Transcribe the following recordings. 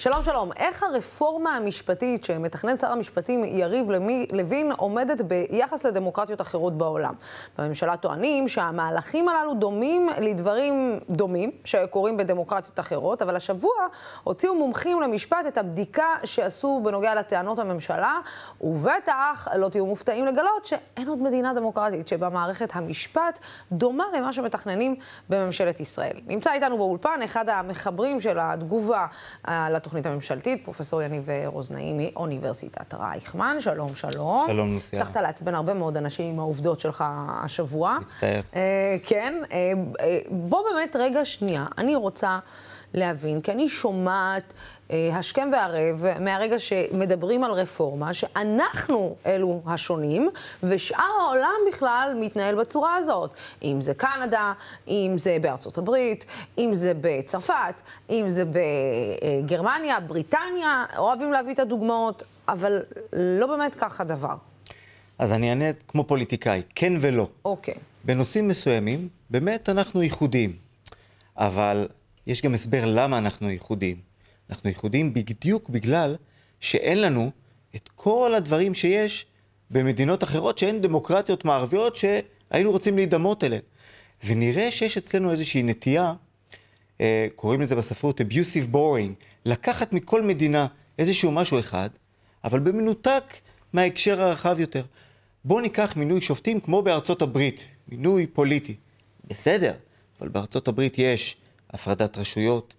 שלום, שלום. איך הרפורמה המשפטית שמתכנן שר המשפטים יריב לוין עומדת ביחס לדמוקרטיות אחרות בעולם? בממשלה טוענים שהמהלכים הללו דומים לדברים דומים שקורים בדמוקרטיות אחרות, אבל השבוע הוציאו מומחים למשפט את הבדיקה שעשו בנוגע לטענות הממשלה, ובטח לא תהיו מופתעים לגלות שאין עוד מדינה דמוקרטית שבה מערכת המשפט דומה למה שמתכננים בממשלת ישראל. נמצא איתנו באולפן אחד המחברים של התגובה לתוכנית הממשלתית, פרופסור יניב רוזנאי מאוניברסיטת רייכמן. שלום, שלום. שלום, נוסייה. הצלחת לעצבן הרבה מאוד אנשים עם העובדות שלך השבוע. מצטער. אה, כן. אה, אה, בוא באמת רגע שנייה, אני רוצה להבין, כי אני שומעת אה, השכם והערב מהרגע שמדברים על רפורמה, שאנחנו אלו השונים, ושאר העולם בכלל מתנהל בצורה הזאת. אם זה קנדה, אם זה בארצות הברית, אם זה בצרפת, אם זה בגרמניה, בריטניה, אוהבים להביא את הדוגמאות, אבל לא באמת כך הדבר. אז אני אענה כמו פוליטיקאי, כן ולא. אוקיי. בנושאים מסוימים, באמת אנחנו ייחודיים. אבל יש גם הסבר למה אנחנו ייחודיים. אנחנו ייחודיים בדיוק בגלל שאין לנו את כל הדברים שיש במדינות אחרות שהן דמוקרטיות מערביות שהיינו רוצים להידמות אליהן. ונראה שיש אצלנו איזושהי נטייה, אה, קוראים לזה בספרות abusive boring, לקחת מכל מדינה איזשהו משהו אחד, אבל במנותק מההקשר הרחב יותר. בואו ניקח מינוי שופטים כמו בארצות הברית, מינוי פוליטי. בסדר, אבל בארצות הברית יש הפרדת רשויות,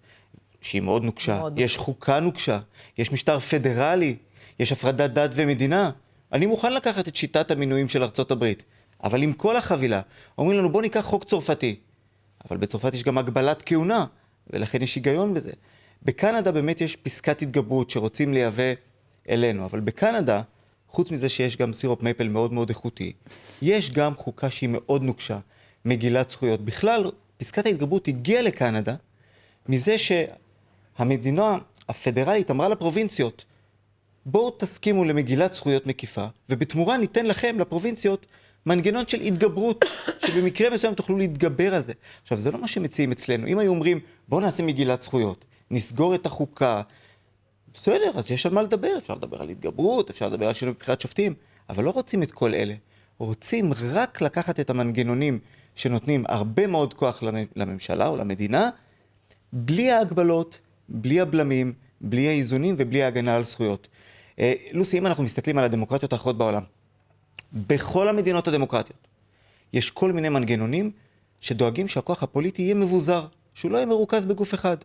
שהיא מאוד נוקשה, מאוד יש. חוקה נוקשה, יש משטר פדרלי, יש הפרדת דת ומדינה. אני מוכן לקחת את שיטת המינויים של ארצות הברית, אבל עם כל החבילה, אומרים לנו בוא ניקח חוק צרפתי. אבל בצרפת יש גם הגבלת כהונה, ולכן יש היגיון בזה. בקנדה באמת יש פסקת התגברות שרוצים לייבא אלינו, אבל בקנדה, חוץ מזה שיש גם סירופ מייפל מאוד מאוד איכותי, יש גם חוקה שהיא מאוד נוקשה, מגילת זכויות. בכלל, פסקת ההתגברות הגיעה לקנדה מזה שהמדינה הפדרלית אמרה לפרובינציות, בואו תסכימו למגילת זכויות מקיפה, ובתמורה ניתן לכם, לפרובינציות, מנגנון של התגברות, שבמקרה מסוים תוכלו להתגבר על זה. עכשיו, זה לא מה שמציעים אצלנו. אם היו אומרים, בואו נעשה מגילת זכויות, נסגור את החוקה, בסדר, אז יש על מה לדבר, אפשר לדבר על התגברות, אפשר לדבר על שינוי בחירת שופטים, אבל לא רוצים את כל אלה. רוצים רק לקחת את המנגנונים שנותנים הרבה מאוד כוח לממשלה או למדינה, בלי ההגבלות, בלי הבלמים, בלי האיזונים ובלי ההגנה על זכויות. אה, לוסי, אם אנחנו מסתכלים על הדמוקרטיות האחרות בעולם, בכל המדינות הדמוקרטיות יש כל מיני מנגנונים שדואגים שהכוח הפוליטי יהיה מבוזר, שהוא לא יהיה מרוכז בגוף אחד.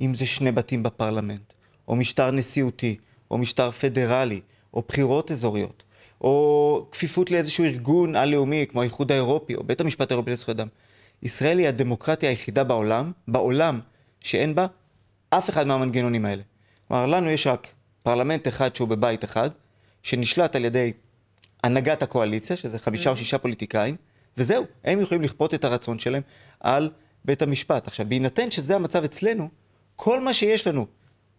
אם זה שני בתים בפרלמנט, או משטר נשיאותי, או משטר פדרלי, או בחירות אזוריות. או כפיפות לאיזשהו ארגון על-לאומי, כמו האיחוד האירופי, או בית המשפט האירופי לזכויות אדם. ישראל היא הדמוקרטיה היחידה בעולם, בעולם, שאין בה אף אחד מהמנגנונים האלה. כלומר, לנו יש רק פרלמנט אחד שהוא בבית אחד, שנשלט על ידי הנהגת הקואליציה, שזה חמישה או mm. שישה פוליטיקאים, וזהו, הם יכולים לכפות את הרצון שלהם על בית המשפט. עכשיו, בהינתן שזה המצב אצלנו, כל מה שיש לנו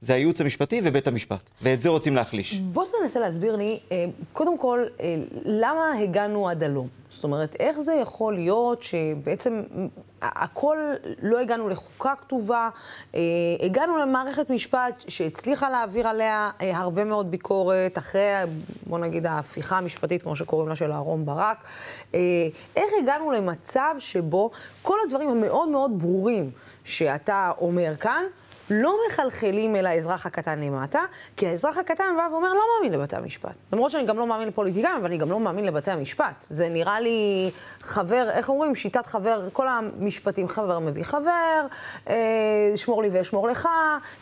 זה הייעוץ המשפטי ובית המשפט, ואת זה רוצים להחליש. בוא תנסה להסביר לי, אה, קודם כל, אה, למה הגענו עד הלום? זאת אומרת, איך זה יכול להיות שבעצם הכל, לא הגענו לחוקה כתובה, אה, הגענו למערכת משפט שהצליחה להעביר עליה הרבה מאוד ביקורת, אחרי, בוא נגיד, ההפיכה המשפטית, כמו שקוראים לה, של אהרן ברק. איך הגענו למצב שבו כל הדברים המאוד מאוד ברורים שאתה אומר כאן, לא מחלחלים אל האזרח הקטן למטה, כי האזרח הקטן בא ואומר, לא מאמין לבתי המשפט. למרות שאני גם לא מאמין לפוליטיקאים, אבל אני גם לא מאמין לבתי המשפט. זה נראה לי חבר, איך אומרים? שיטת חבר, כל המשפטים, חבר מביא חבר, אה, שמור לי ואשמור לך,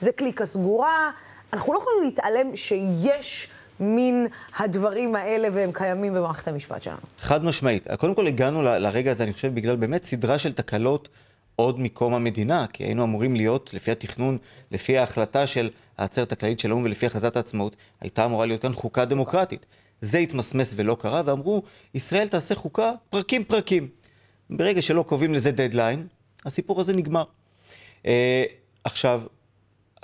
זה קליקה סגורה. אנחנו לא יכולים להתעלם שיש... מין הדברים האלה והם קיימים במערכת המשפט שלנו. חד משמעית. קודם כל הגענו לרגע הזה, אני חושב, בגלל באמת סדרה של תקלות עוד מקום המדינה, כי היינו אמורים להיות, לפי התכנון, לפי ההחלטה של העצרת הכללית של האו"ם ולפי הכרזת העצמאות, הייתה אמורה להיות כאן חוקה דמוקרטית. זה התמסמס ולא קרה, ואמרו, ישראל תעשה חוקה פרקים פרקים. ברגע שלא קובעים לזה דדליין, הסיפור הזה נגמר. Uh, עכשיו,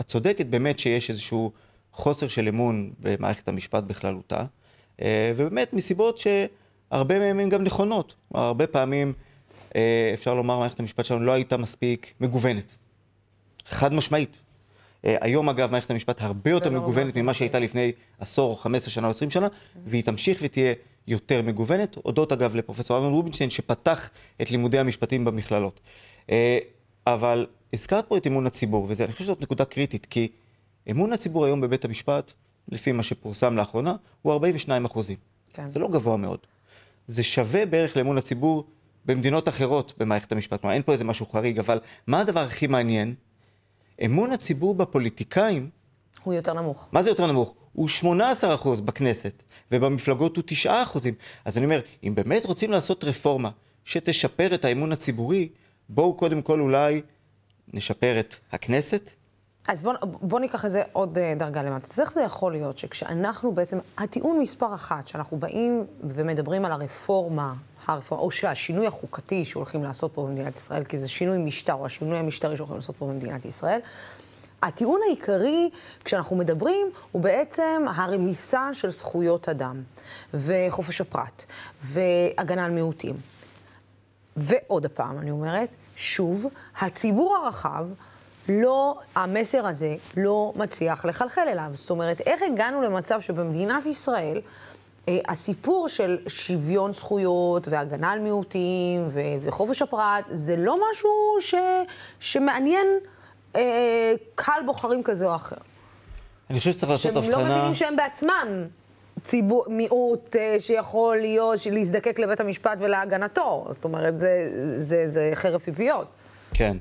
את צודקת באמת שיש איזשהו חוסר של אמון במערכת המשפט בכללותה, uh, ובאמת מסיבות שהרבה מהן הן גם נכונות. הרבה פעמים אפשר לומר, מערכת המשפט שלנו לא הייתה מספיק מגוונת. חד משמעית. אה, היום אגב מערכת המשפט הרבה יותר ולא מגוונת הרבה ממה יותר. שהייתה לפני עשור, 15 שנה או 20 שנה, והיא תמשיך ותהיה יותר מגוונת, הודות אגב לפרופסור אמנון רובינשטיין שפתח את לימודי המשפטים במכללות. אה, אבל הזכרת פה את אמון הציבור, ואני חושב שזאת נקודה קריטית, כי אמון הציבור היום בבית המשפט, לפי מה שפורסם לאחרונה, הוא 42 אחוזים. כן. זה לא גבוה מאוד. זה שווה בערך לאמון הציבור במדינות אחרות במערכת המשפט. כלומר, אין פה איזה משהו חריג, אבל מה הדבר הכי מעניין? אמון הציבור בפוליטיקאים, הוא יותר נמוך. מה זה יותר נמוך? הוא 18 אחוז בכנסת, ובמפלגות הוא 9 אחוזים. אז אני אומר, אם באמת רוצים לעשות רפורמה שתשפר את האמון הציבורי, בואו קודם כל אולי נשפר את הכנסת, אז בוא, בוא ניקח את זה עוד אה, דרגה למטה. אז איך זה יכול להיות שכשאנחנו בעצם, הטיעון מספר אחת, שאנחנו באים ומדברים על הרפורמה, הרפורמה, או שהשינוי החוקתי שהולכים לעשות פה במדינת ישראל, כי זה שינוי משטר, או השינוי המשטרי שהולכים לעשות פה במדינת ישראל, הטיעון העיקרי, כשאנחנו מדברים, הוא בעצם הרמיסה של זכויות אדם, וחופש הפרט, והגנה על מיעוטים. ועוד פעם, אני אומרת, שוב, הציבור הרחב, לא, המסר הזה לא מצליח לחלחל אליו. זאת אומרת, איך הגענו למצב שבמדינת ישראל, אה, הסיפור של שוויון זכויות והגנה על מיעוטים ו- וחופש הפרט, זה לא משהו ש- שמעניין אה, קהל בוחרים כזה או אחר. אני חושב שצריך לעשות שהם הבחנה... לא מבינים שהם בעצמם ציבור, מיעוט אה, שיכול להיות, להזדקק לבית המשפט ולהגנתו. זאת אומרת, זה, זה, זה חרב פיפיות. כן.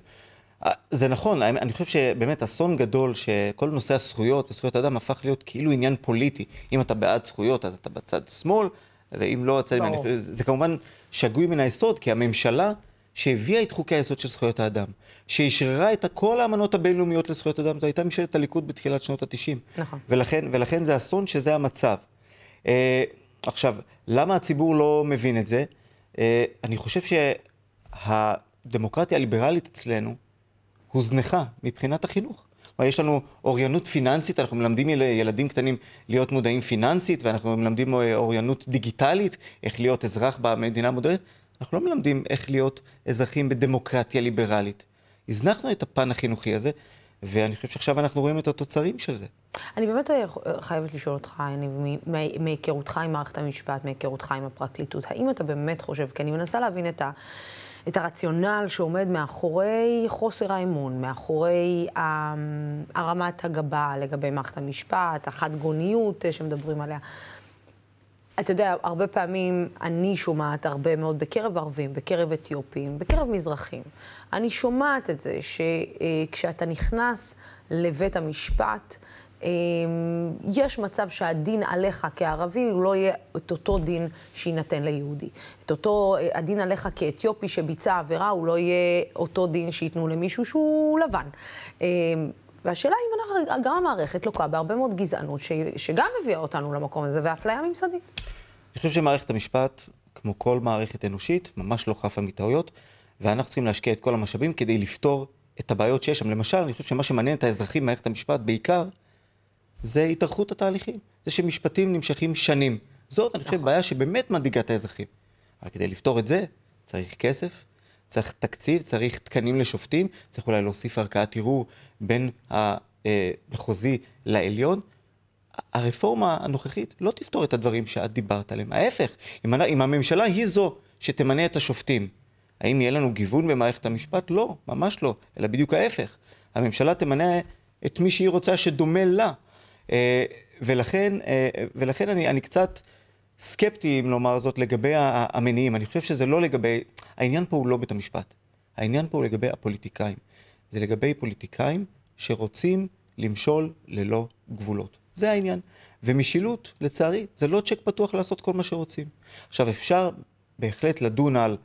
זה נכון, אני חושב שבאמת אסון גדול שכל נושא הזכויות וזכויות אדם הפך להיות כאילו עניין פוליטי. אם אתה בעד זכויות אז אתה בצד שמאל, ואם לא, הצד ימין. ברור. זה, זה כמובן שגוי מן היסוד, כי הממשלה שהביאה את חוקי היסוד של זכויות האדם, שאשררה את כל האמנות הבינלאומיות לזכויות אדם, זו הייתה ממשלת הליכוד בתחילת שנות ה-90. נכון. ולכן, ולכן זה אסון שזה המצב. אה, עכשיו, למה הציבור לא מבין את זה? אה, אני חושב שהדמוקרטיה הליברלית אצלנו הוזנחה מבחינת החינוך. כלומר, יש לנו אוריינות פיננסית, אנחנו מלמדים יל- ילדים קטנים להיות מודעים פיננסית, ואנחנו מלמדים אה, אוריינות דיגיטלית, איך להיות אזרח במדינה המודרנית. אנחנו לא מלמדים איך להיות אזרחים בדמוקרטיה ליברלית. הזנחנו את הפן החינוכי הזה, ואני חושב שעכשיו אנחנו רואים את התוצרים של זה. אני באמת אה, חייבת לשאול אותך, יניב, מהיכרותך עם מערכת המשפט, מהיכרותך עם הפרקליטות, האם אתה באמת חושב, כי אני מנסה להבין את, ה, את הרציונל שעומד מאחורי חוסר האמון, מאחורי ה- הרמת הגבה לגבי מערכת המשפט, החד גוניות אה, שמדברים עליה. אתה יודע, הרבה פעמים אני שומעת הרבה מאוד בקרב ערבים, בקרב אתיופים, בקרב מזרחים. אני שומעת את זה שכשאתה נכנס לבית המשפט, אה, יש מצב שהדין עליך כערבי הוא לא יהיה את אותו דין שיינתן ליהודי. את אותו, אה, הדין עליך כאתיופי שביצע עבירה, הוא לא יהיה אותו דין שייתנו למישהו שהוא לבן. אה, והשאלה אם אנחנו, גם המערכת לוקה בהרבה מאוד גזענות, ש, שגם מביאה אותנו למקום הזה, ואפליה ממסדית. אני חושב שמערכת המשפט, כמו כל מערכת אנושית, ממש לא חפה מטעויות, ואנחנו צריכים להשקיע את כל המשאבים כדי לפתור את הבעיות שיש שם. למשל, אני חושב שמה שמעניין את האזרחים במערכת המשפט בעיקר, זה התארכות התהליכים. זה שמשפטים נמשכים שנים. זאת, אני חושב, נכון. בעיה שבאמת מדאיגה את האזרחים. אבל כדי לפתור את זה, צריך כסף, צריך תקציב, צריך תקנים לשופטים, צריך אולי להוסיף ערכאת ערעור בין המחוזי לעליון. הרפורמה הנוכחית לא תפתור את הדברים שאת דיברת עליהם. ההפך, אם, אם הממשלה היא זו שתמנה את השופטים, האם יהיה לנו גיוון במערכת המשפט? לא, ממש לא, אלא בדיוק ההפך. הממשלה תמנה את מי שהיא רוצה שדומה לה. אה, ולכן, אה, ולכן אני, אני קצת סקפטי, אם לומר זאת, לגבי המניעים. אני חושב שזה לא לגבי... העניין פה הוא לא בית המשפט. העניין פה הוא לגבי הפוליטיקאים. זה לגבי פוליטיקאים שרוצים למשול ללא גבולות. זה העניין. ומשילות, לצערי, זה לא צ'ק פתוח לעשות כל מה שרוצים. עכשיו, אפשר בהחלט לדון על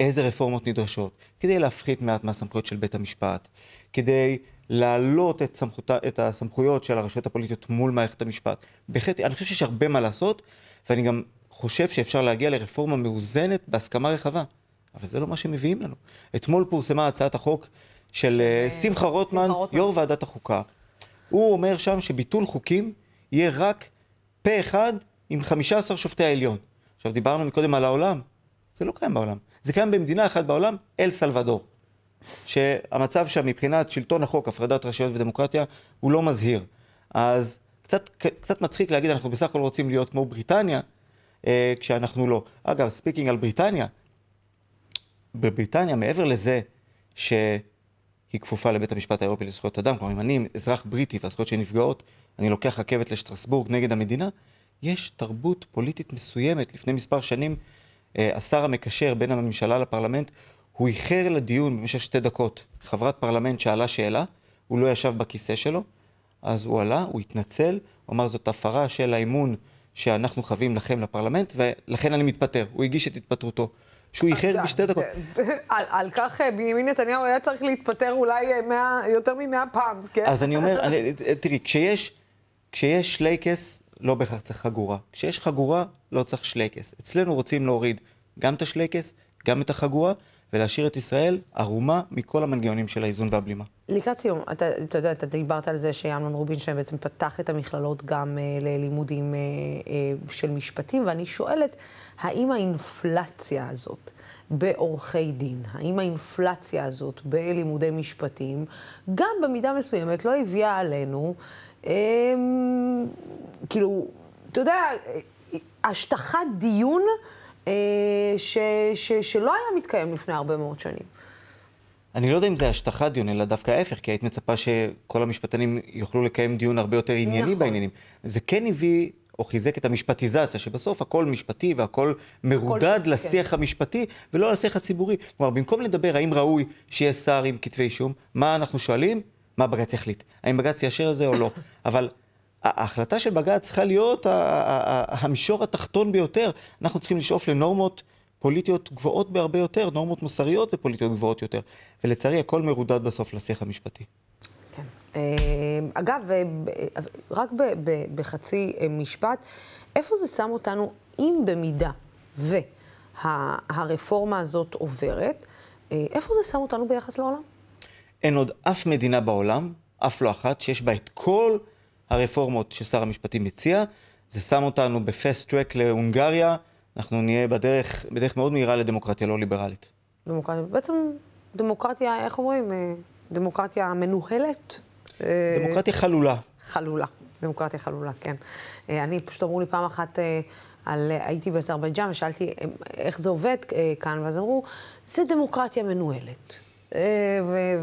איזה רפורמות נדרשות, כדי להפחית מעט מהסמכויות של בית המשפט, כדי להעלות את, סמכות, את הסמכויות של הרשויות הפוליטיות מול מערכת המשפט. בהחלט, אני חושב שיש הרבה מה לעשות, ואני גם חושב שאפשר להגיע לרפורמה מאוזנת בהסכמה רחבה. אבל זה לא מה שמביאים לנו. אתמול פורסמה הצעת החוק של אה, שמחה רוטמן, שמחה רוטמן. יו"ר ועדת החוקה. הוא אומר שם שביטול חוקים יהיה רק פה אחד עם 15 שופטי העליון. עכשיו, דיברנו מקודם על העולם, זה לא קיים בעולם. זה קיים במדינה אחת בעולם, אל סלבדור. שהמצב שם מבחינת שלטון החוק, הפרדת רשויות ודמוקרטיה, הוא לא מזהיר. אז קצת, קצת מצחיק להגיד, אנחנו בסך הכל רוצים להיות כמו בריטניה, אה, כשאנחנו לא. אגב, speaking על בריטניה, בבריטניה, מעבר לזה שהיא כפופה לבית המשפט האירופי לזכויות אדם, כלומר, אם אני אזרח בריטי והזכויות שלי נפגעות, אני לוקח רכבת לשטרסבורג נגד המדינה, יש תרבות פוליטית מסוימת. לפני מספר שנים, השר המקשר בין הממשלה לפרלמנט, הוא איחר לדיון במשך שתי דקות. חברת פרלמנט שאלה שאלה, הוא לא ישב בכיסא שלו, אז הוא עלה, הוא התנצל, הוא אמר זאת הפרה של האמון שאנחנו חווים לכם לפרלמנט, ולכן אני מתפטר. הוא הגיש את התפטרותו. שהוא איחר בשתי דקות. על, על כך אה, בנימין נתניהו היה צריך להתפטר אולי 100, אה, יותר ממאה פעם, כן? אז אני אומר, אני, תראי, כשיש, כשיש שלייקס, לא בהכרח צריך חגורה. כשיש חגורה, לא צריך שלייקס. אצלנו רוצים להוריד גם את השלייקס, גם את החגורה, ולהשאיר את ישראל ערומה מכל המנגנונים של האיזון והבלימה. לקראת סיום, אתה, אתה יודע, אתה דיברת על זה שאמנון רובינשטיין בעצם פתח את המכללות גם uh, ללימודים uh, uh, של משפטים, ואני שואלת, האם האינפלציה הזאת בעורכי דין, האם האינפלציה הזאת בלימודי משפטים, גם במידה מסוימת לא הביאה עלינו, um, כאילו, אתה יודע, השטחת דיון uh, ש, ש, שלא היה מתקיים לפני הרבה מאוד שנים. אני לא יודע אם זה השטחת דיון, אלא דווקא ההפך, כי היית מצפה שכל המשפטנים יוכלו לקיים דיון הרבה יותר ענייני נכון. בעניינים. זה כן הביא או חיזק את המשפטיזציה, שבסוף הכל משפטי והכל מרודד ש... לשיח כן. המשפטי ולא לשיח הציבורי. כלומר, במקום לדבר האם ראוי שיהיה שר עם כתבי אישום, מה אנחנו שואלים? מה בג"ץ יחליט? האם בג"ץ יאשר את זה או לא? אבל ההחלטה של בג"ץ צריכה להיות המישור התחתון ביותר. אנחנו צריכים לשאוף לנורמות פוליטיות גבוהות בהרבה יותר, נורמות מוסריות ופוליטיות גבוהות יותר. ולצערי, הכל מרודד בסוף לשיח המשפטי. כן. אה, אגב, אה, רק בחצי אה, משפט, איפה זה שם אותנו, אם במידה והרפורמה הזאת עוברת, איפה זה שם אותנו ביחס לעולם? אין עוד אף מדינה בעולם, אף לא אחת, שיש בה את כל הרפורמות ששר המשפטים מציע. זה שם אותנו בפסט טרק להונגריה, אנחנו נהיה בדרך, בדרך מאוד מהירה לדמוקרטיה לא ליברלית. דמוקרטיה, בעצם דמוקרטיה, איך אומרים? אה, דמוקרטיה מנוהלת? אה, דמוקרטיה חלולה. חלולה, דמוקרטיה חלולה, כן. אה, אני, פשוט אמרו לי פעם אחת, על, הייתי באזרבייג'אן ושאלתי איך זה עובד כאן, ואז אמרו, זה דמוקרטיה מנוהלת. אה,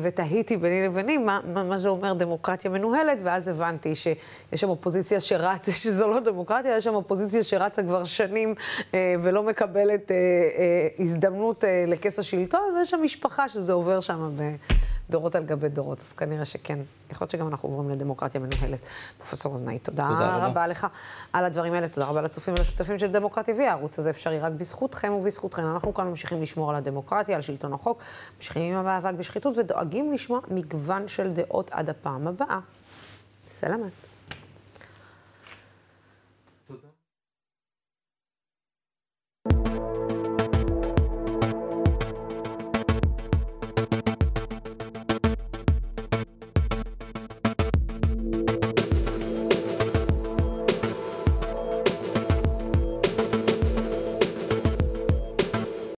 ותהיתי ביני לביני מה, מה, מה זה אומר דמוקרטיה מנוהלת, ואז הבנתי שיש שם אופוזיציה שרצה, שזו לא דמוקרטיה, יש שם אופוזיציה שרצה כבר שנים אה, ולא מקבלת אה, הזדמנות לכס השלטון, ויש שם משפחה שזה עובר שם ב... דורות על גבי דורות, אז כנראה שכן. יכול להיות שגם אנחנו עוברים לדמוקרטיה מנוהלת. פרופסור אוזנאי, תודה, תודה רבה. רבה לך על הדברים האלה, תודה רבה לצופים ולשותפים של דמוקרטיה TV. הערוץ הזה אפשרי רק בזכותכם ובזכותכם. אנחנו כאן ממשיכים לשמור על הדמוקרטיה, על שלטון החוק, ממשיכים עם המאבק בשחיתות ודואגים לשמוע מגוון של דעות עד הפעם הבאה. סלמת.